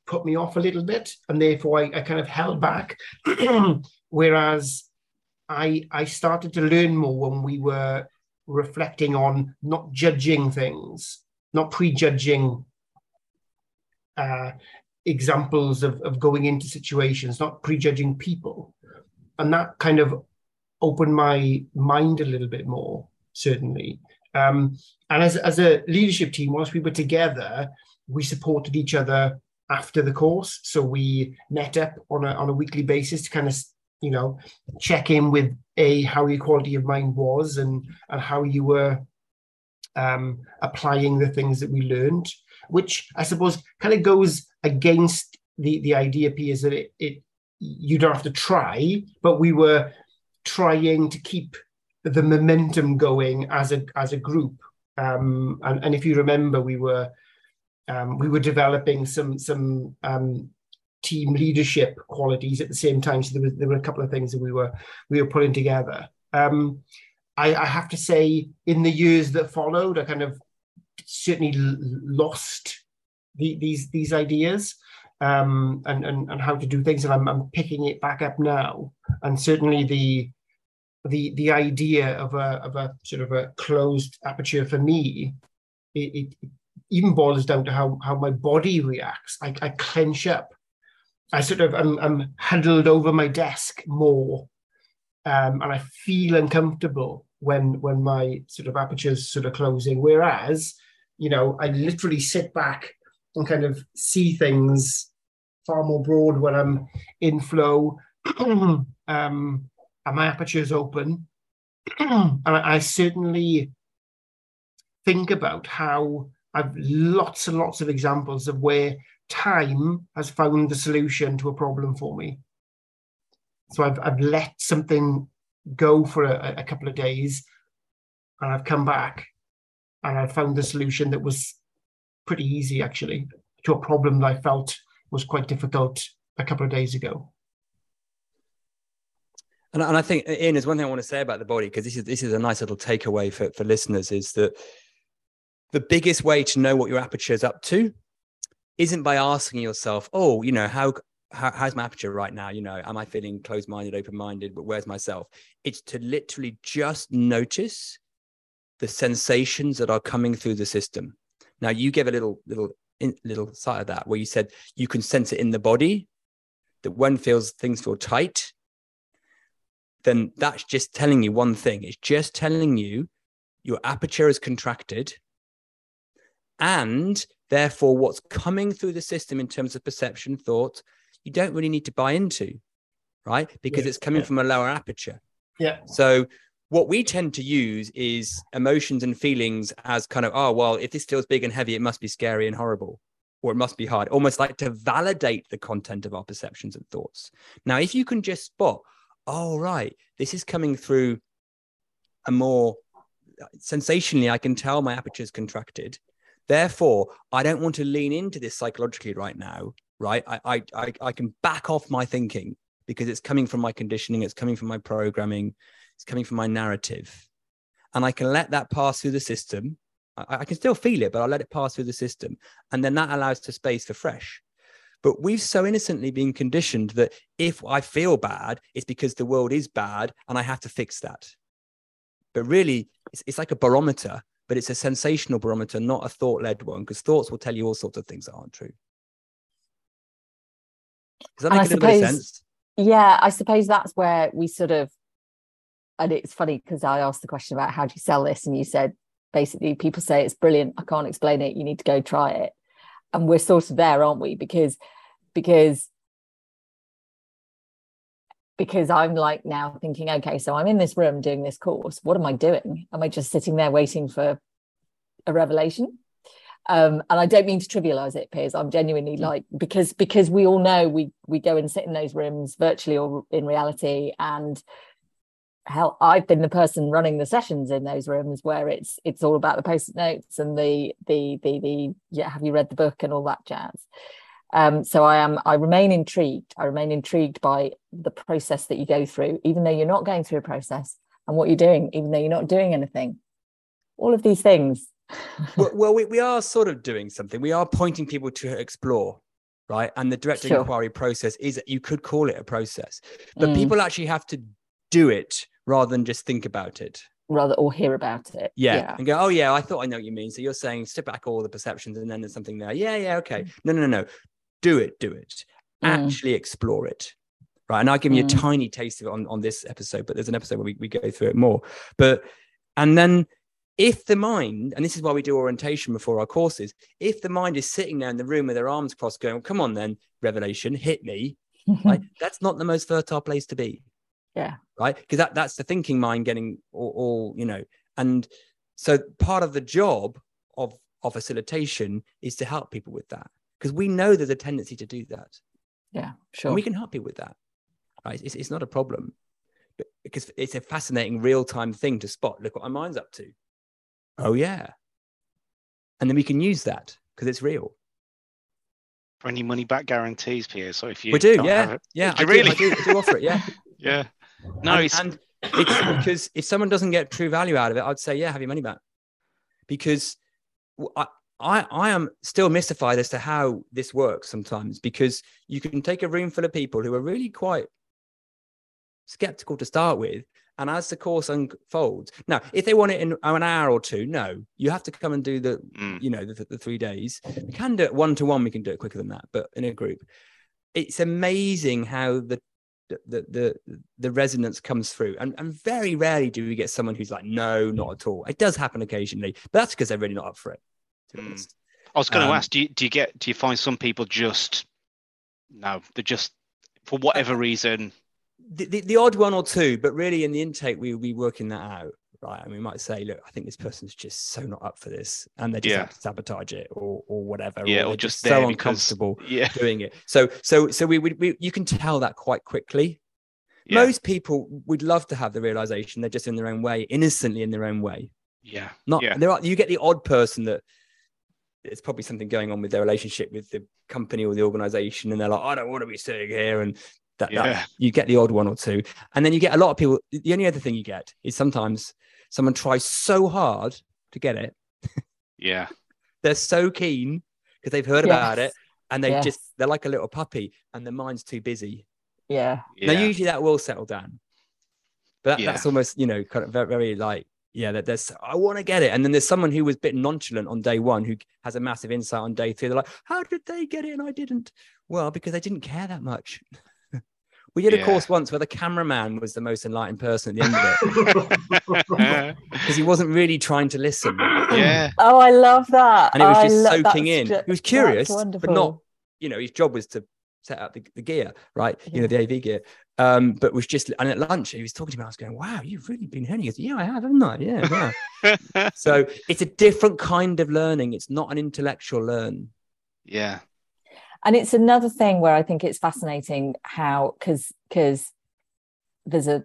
put me off a little bit, and therefore I, I kind of held back. Whereas I I started to learn more when we were reflecting on not judging things, not prejudging uh, examples of, of going into situations, not prejudging people. And that kind of opened my mind a little bit more, certainly. Um, and as, as a leadership team, whilst we were together, we supported each other after the course. So we met up on a, on a weekly basis to kind of, you know, check in with a how your quality of mind was and and how you were um, applying the things that we learned, which I suppose kind of goes against the the idea, Piers, that it, it you don't have to try, but we were trying to keep the momentum going as a as a group. Um, and, and if you remember, we were um, we were developing some some um, team leadership qualities at the same time. So there was there were a couple of things that we were we were putting together. Um, I, I have to say, in the years that followed, I kind of certainly lost the, these these ideas um, and, and and how to do things, and I'm, I'm picking it back up now. And certainly the the the idea of a of a sort of a closed aperture for me, it, it even boils down to how how my body reacts. I, I clench up. I sort of I'm, I'm huddled over my desk more, um, and I feel uncomfortable when when my sort of aperture's sort of closing. Whereas, you know, I literally sit back and kind of see things far more broad when I'm in flow, um, and my aperture's open, and I, I certainly think about how I've lots and lots of examples of where time has found the solution to a problem for me. So I've, I've let something go for a, a couple of days and I've come back and I found the solution that was pretty easy actually to a problem that I felt was quite difficult a couple of days ago.
And, and I think Ian, there's one thing I want to say about the body because this is this is a nice little takeaway for, for listeners is that the biggest way to know what your aperture is up to isn't by asking yourself, oh, you know, how, how how's my aperture right now? You know, am I feeling closed-minded, open-minded, but where's myself? It's to literally just notice the sensations that are coming through the system. Now, you gave a little little little side of that where you said you can sense it in the body that when feels things feel tight. Then that's just telling you one thing. It's just telling you your aperture is contracted and therefore what's coming through the system in terms of perception thought you don't really need to buy into right? Because yeah, it's coming yeah. from a lower aperture.
Yeah.
So what we tend to use is emotions and feelings as kind of oh well if this feels big and heavy it must be scary and horrible or it must be hard almost like to validate the content of our perceptions and thoughts now if you can just spot oh right this is coming through a more sensationally i can tell my aperture's contracted Therefore, I don't want to lean into this psychologically right now, right? I, I, I can back off my thinking because it's coming from my conditioning, it's coming from my programming, it's coming from my narrative. And I can let that pass through the system. I, I can still feel it, but I'll let it pass through the system. And then that allows the space for fresh. But we've so innocently been conditioned that if I feel bad, it's because the world is bad and I have to fix that. But really, it's, it's like a barometer but it's a sensational barometer, not a thought led one, because thoughts will tell you all sorts of things that aren't true. Does that make a suppose, bit of sense?
Yeah, I suppose that's where we sort of, and it's funny because I asked the question about how do you sell this, and you said basically people say it's brilliant, I can't explain it, you need to go try it, and we're sort of there, aren't we? Because because because I'm like now thinking, okay, so I'm in this room doing this course. What am I doing? Am I just sitting there waiting for a revelation? Um, and I don't mean to trivialize it, Piers. I'm genuinely mm. like because because we all know we we go and sit in those rooms virtually or in reality, and hell, I've been the person running the sessions in those rooms where it's it's all about the post-it notes and the the the the yeah, have you read the book and all that jazz. Um, so I am I remain intrigued. I remain intrigued by the process that you go through, even though you're not going through a process, and what you're doing, even though you're not doing anything. All of these things.
well, well we, we are sort of doing something. We are pointing people to explore, right? And the direct sure. inquiry process is you could call it a process, but mm. people actually have to do it rather than just think about it
rather or hear about it.
Yeah. yeah. And go, oh yeah, I thought I know what you mean. So you're saying step back all the perceptions and then there's something there. Yeah, yeah, okay. Mm. No, no, no, no do it, do it, mm. actually explore it. Right. And I'll give you mm. a tiny taste of it on, on this episode, but there's an episode where we, we go through it more. But, and then if the mind, and this is why we do orientation before our courses, if the mind is sitting there in the room with their arms crossed, going, well, come on then, revelation, hit me, right? That's not the most fertile place to be.
Yeah.
Right. Because that, that's the thinking mind getting all, all, you know, and so part of the job of, of facilitation is to help people with that because we know there's a tendency to do that.
Yeah, sure.
And we can help you with that. Right? It's, it's not a problem. But because it's a fascinating real time thing to spot. Look what my mind's up to. Oh, yeah. And then we can use that because it's real.
For any money back guarantees, Piers. So if you
we do, yeah, yeah,
I really
do, I do, I do offer it, yeah,
yeah. No,
and,
it's...
and it's because if someone doesn't get true value out of it, I'd say, yeah, have your money back, because I, I, I am still mystified as to how this works sometimes because you can take a room full of people who are really quite skeptical to start with. And as the course unfolds, now, if they want it in an hour or two, no, you have to come and do the, mm. you know, the, the three days. We can do it one to one. We can do it quicker than that, but in a group, it's amazing how the the the the resonance comes through and, and very rarely do we get someone who's like no not at all it does happen occasionally but that's because they're really not up for it
Mm. I was going um, to ask, do you, do you get do you find some people just no, they're just for whatever reason
the, the, the odd one or two, but really in the intake, we'll be working that out. Right. And we might say, look, I think this person's just so not up for this and they're just
Yeah.
to sabotage it or, or whatever.
Yeah, or
they're
just
so
there because-
uncomfortable
Yeah.
doing it. So, so, so we would, we, you can tell that quite quickly.
Yeah.
Most people would love to have the realization they're just in their own way, innocently in their own way.
yeah.
Not
Yeah.
there are you get the odd person that it's probably something going on with their relationship with the company or the organization, and they're like, I don't want to be sitting here, and that, that you get the odd one or two, and then you get a lot of people. The only other thing you get is sometimes someone tries so hard to get it,
Yeah.
they're so keen because they've heard
Yes.
about it, and they
Yes.
just they're like a little puppy, and their mind's too busy.
Yeah.
Yeah.
Now, usually that will settle down, but that,
Yeah.
that's almost you know kind of very, very like yeah. That there's I want to get it, and then there's someone who was a bit nonchalant on day one who has a massive insight on day three. They're like, how did they get it and I didn't? Well, because they didn't care that much. we did a
Yeah.
course once where the cameraman was the most enlightened person at the end of it because he wasn't really trying to listen,
yeah.
Oh, I love that.
and it was
I
just
lo-
soaking in.
ju-
he was curious, but not you know his job was to set up the, the gear right you know the av gear um but was just and at lunch he was talking to me i was going wow you've really been learning he goes yeah i have haven't i yeah, yeah. so it's a different kind of learning it's not an intellectual learn
yeah.
And it's another thing where I think it's fascinating how because because there's a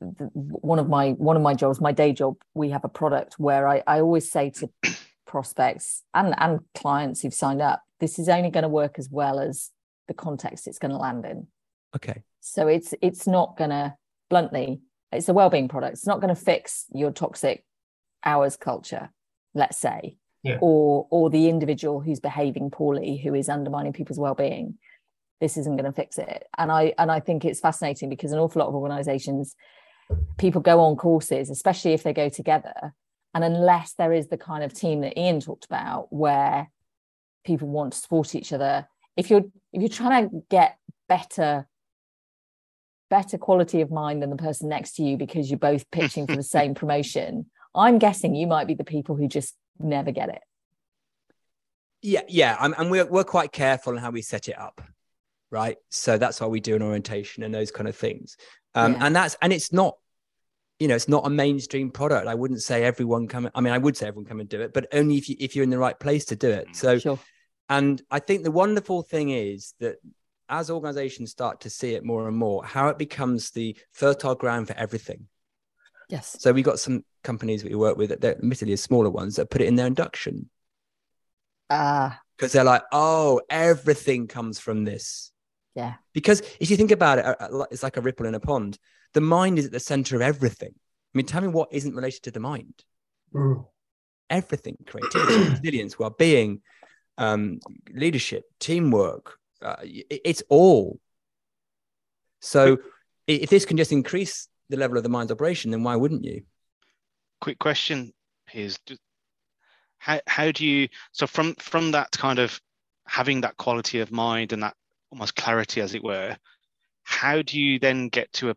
one of my one of my jobs, my day job, we have a product where I, I always say to prospects and and clients who've signed up, this is only going to work as well as the context it's going to land in.
okay
So it's it's not going to bluntly, it's a well-being product. It's not going to fix your toxic hours culture, let's say,
Yeah.
or or the individual who's behaving poorly, who is undermining people's well-being. This isn't going to fix it. And I and I think it's fascinating because an awful lot of organizations, people go on courses, especially if they go together, and unless there is the kind of team that Ian talked about, where people want to support each other, if you're if you're trying to get better better quality of mind than the person next to you because you're both pitching for the same promotion i'm guessing you might be the people who just never get it.
Yeah yeah I'm, and we're, we're quite careful in how we set it up right? So that's why we do an orientation and those kind of things. Um
Yeah.
and that's and it's not you know it's not a mainstream product. I wouldn't say everyone come i mean i would say everyone come and do it but only if you if you're in the right place to do it. So
sure.
And I think the wonderful thing is that as organizations start to see it more and more, how it becomes the fertile ground for everything.
Yes
So we got some companies that we work with that they're admittedly smaller ones that put it in their induction
ah
because they're like, oh, everything comes from this.
yeah
Because if you think about it, uh, uh, it's like a ripple in a pond. The mind is at the center of everything. I mean, tell me what isn't related to the mind.
Mm.
everything creativity resilience well-being um, leadership teamwork uh, it- it's all so if this can just increase the level of the mind's operation then why wouldn't you?
Quick question Piers. Do- how how do you so from from that kind of having that quality of mind and that almost clarity as it were how do you then get to a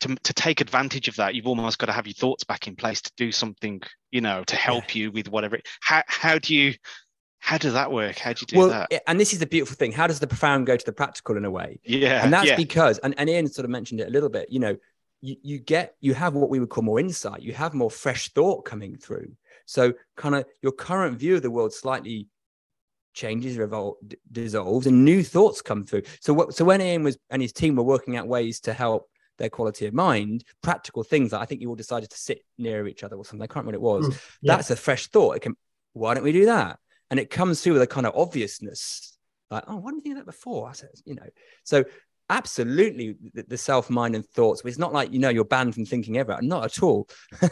to, to take advantage of that? You've almost got to have your thoughts back in place to do something you know to help you with whatever it, how how do you how does that work? How do you do
well
that?
and this is the beautiful thing. How does the profound go to the practical in a way?
Yeah
and that's
yeah.
because and, and ian sort of mentioned it a little bit you know you, you get you have what we would call more insight. You have more fresh thought coming through. So kind of your current view of the world slightly changes revol- d- dissolves and new thoughts come through. So what so when ian was and his team were working out ways to help their quality of mind practical things that i think you all decided to sit near each other or something i can't remember what it was
Mm, yeah.
that's a fresh thought. It can why don't we do that? And it comes through with a kind of obviousness like oh why didn't I think of that before? I said, you know. So absolutely the, self mind and thoughts it's not like you know you're banned from thinking ever not at all.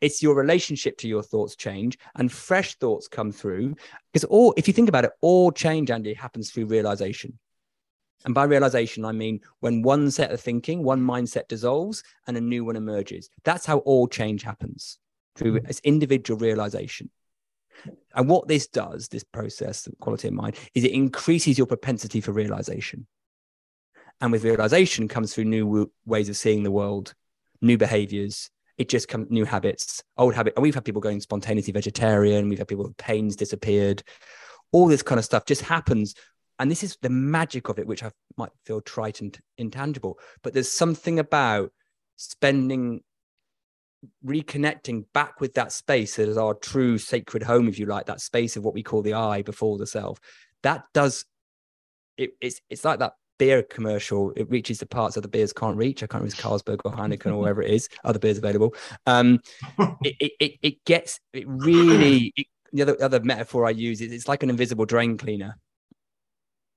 It's your relationship to your thoughts change and fresh thoughts come through because all if you think about it all change andy happens through realization. And by realization i mean when one set of thinking one mindset dissolves and a new one emerges. That's how all change happens through
mm.
its individual realization. And what this does, this process, the quality of mind, is it increases your propensity for realization. And with realization comes through new w- ways of seeing the world, new behaviors. It just comes new habits, old habit. And we've had people going spontaneously vegetarian. We've had people with pains disappeared. All this kind of stuff just happens. And this is the magic of it, which I might feel trite and intangible, but there's something about spending reconnecting back with that space that is our true sacred home, if you like, that space of what we call the I before the self. That does it, it's it's like that beer commercial. It reaches the parts of the beers can't reach. I can't remember Carlsberg or Heineken or whatever it is. Other beers available. Um, it, it it gets it really. It, the other other metaphor I use is it's like an invisible drain cleaner.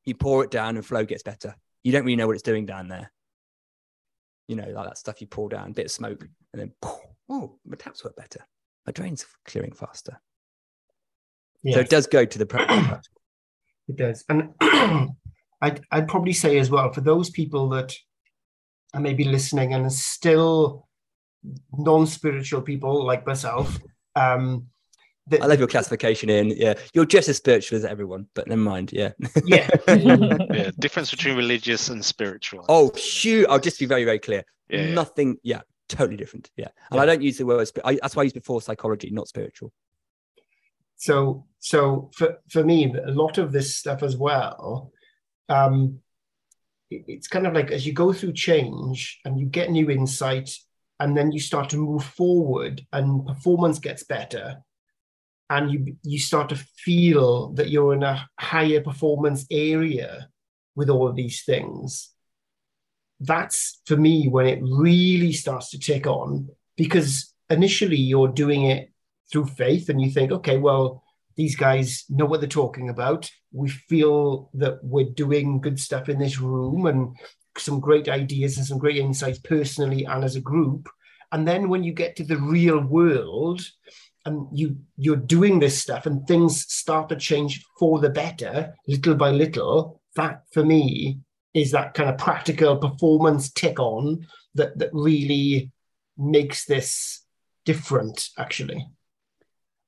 You pour it down and flow gets better. You don't really know what it's doing down there. You know, like that stuff you pour down, a bit of smoke, and then oh, my taps work better. My drain's clearing faster. Yes. So it does go to the practical.
it does, and I'd I'd probably say as well for those people that are maybe listening and are still non-spiritual people like myself. Um,
that, I love your classification Ian. Yeah, you're just as spiritual as everyone, but never mind. Yeah.
Yeah.
yeah. Difference between religious and spiritual.
Oh, shoot! I'll just be very, very clear. Yeah, Nothing. Yeah, totally different. Yeah, and yeah. I don't use the word. I, that's why I use before psychology, not spiritual.
So, so for for me, a lot of this stuff as well. Um, it's kind of like as you go through change and you get new insight, and then you start to move forward, and performance gets better and you you start to feel that you're in a higher performance area with all of these things that's for me when it really starts to take on because initially you're doing it through faith and you think okay well these guys know what they're talking about. We feel that we're doing good stuff in this room and some great ideas and some great insights personally and as a group. And then when you get to the real world and you you're doing this stuff and things start to change for the better little by little that for me is that kind of practical performance tick on that that really makes this different actually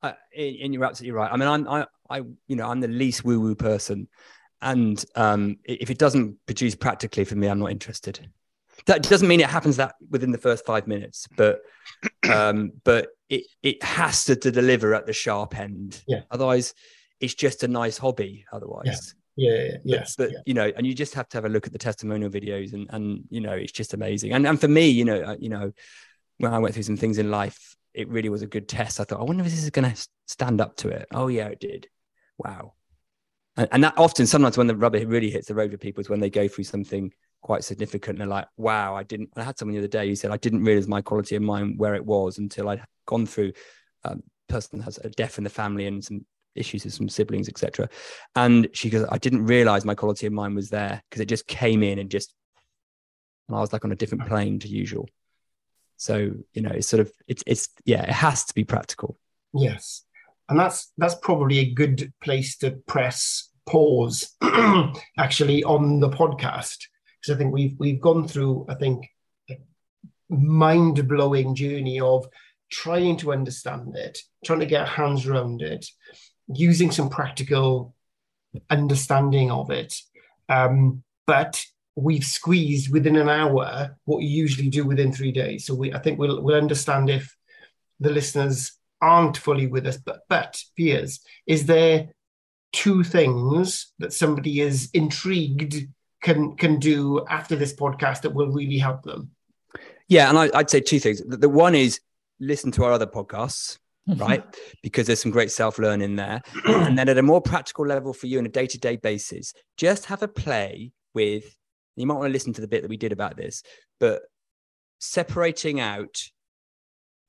uh, and you're absolutely right i mean i'm i, I you know i'm the least woo woo person and um, if it doesn't produce practically for me i'm not interested that doesn't mean it happens that within the first five minutes but um, but it it has to, to deliver at the sharp end.
Yeah.
Otherwise, it's just a nice hobby. Otherwise.
Yeah. yeah, yeah yes.
But,
yeah.
you know, and you just have to have a look at the testimonial videos, and and you know, it's just amazing. And and for me, you know, uh, you know, when I went through some things in life, it really was a good test. I thought, I wonder if this is going to stand up to it. Oh yeah, it did. Wow. And, and that often, sometimes when the rubber really hits the road with people is when they go through something quite significant. And they're like, wow, I didn't, I had someone the other day who said, I didn't realize my quality of mind where it was until I'd gone through um, person has a death in the family and some issues with some siblings, etc. And she goes, I didn't realize my quality of mind was there because it just came in and just, and I was like on a different plane to usual. So, you know, it's sort of, it's, it's, yeah, it has to be practical.
Yes. And that's, that's probably a good place to press pause actually on the podcast because I think we've we've gone through I think a mind blowing journey of trying to understand it, trying to get hands around it, using some practical understanding of it. Um, but we've squeezed within an hour what you usually do within three days. So we I think we'll we'll understand if the listeners aren't fully with us. But but Piers, is there two things that somebody is intrigued can can do after this podcast that will really help them?
Yeah, and I, would say two things. The, the, one is listen to our other podcasts, mm-hmm. right? because there's some great self learning there. and then at a more practical level for you on a day to day basis, just have a play with. You might want to listen to the bit that we did about this, but separating out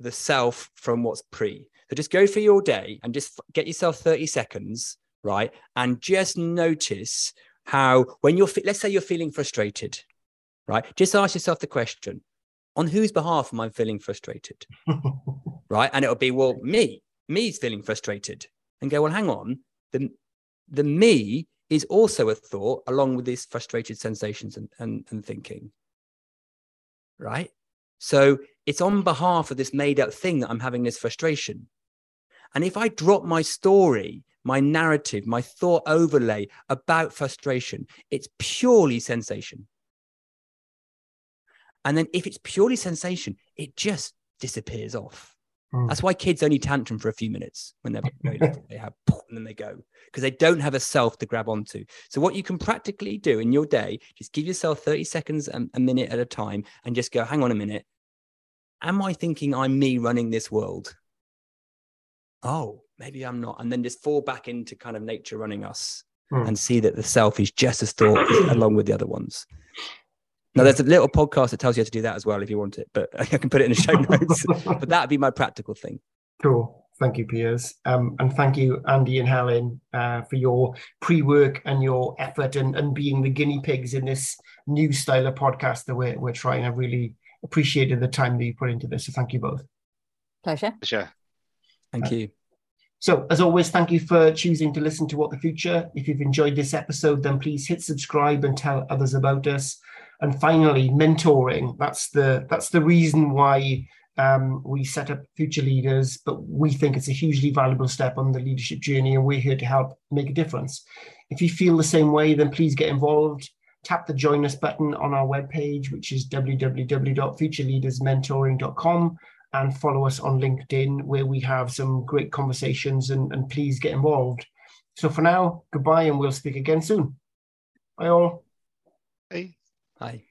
the self from what's pre. So just go for your day and just get yourself 30 seconds, right? And just notice how when you're let's say you're feeling frustrated right? Just ask yourself the question on whose behalf am i feeling frustrated? Right? And it'll be well me me's feeling frustrated. And go well hang on. The the me is also a thought along with these frustrated sensations and, and, and thinking right so it's on behalf of this made up thing that i'm having this frustration and if i drop my story my narrative, my thought overlay about frustration. It's purely sensation. And then if it's purely sensation, it just disappears off. Mm. That's why kids only tantrum for a few minutes when they're very little. They have and then they go because they don't have a self to grab onto. So what you can practically do in your day, just give yourself 30 seconds a, a minute at a time and just go, hang on a minute. Am I thinking I'm me running this world? Oh, maybe I'm not. And then just fall back into kind of nature running us mm. and see that the self is just as thought along with the other ones. Now, there's a little podcast that tells you how to do that as well if you want it, but I can put it in the show notes. but that would be my practical thing.
Cool. Thank you, Piers. Um, and thank you, Andy and Helen, uh, for your pre work and your effort and, and being the guinea pigs in this new style of podcast that we're, we're trying. I really appreciated the time that you put into this. So thank you both.
Pleasure.
Pleasure.
Thank uh, you.
So, as always, thank you for choosing to listen to What the Future. If you've enjoyed this episode, then please hit subscribe and tell others about us. And finally, mentoring. That's the that's the reason why um, we set up Future Leaders, but we think it's a hugely valuable step on the leadership journey, and we're here to help make a difference. If you feel the same way, then please get involved. Tap the join us button on our webpage, which is www.futureleadersmentoring.com, and follow us on LinkedIn, where we have some great conversations, and, and please get involved. So for now, goodbye, and we'll speak again soon. Bye all.
Bye.
Bye.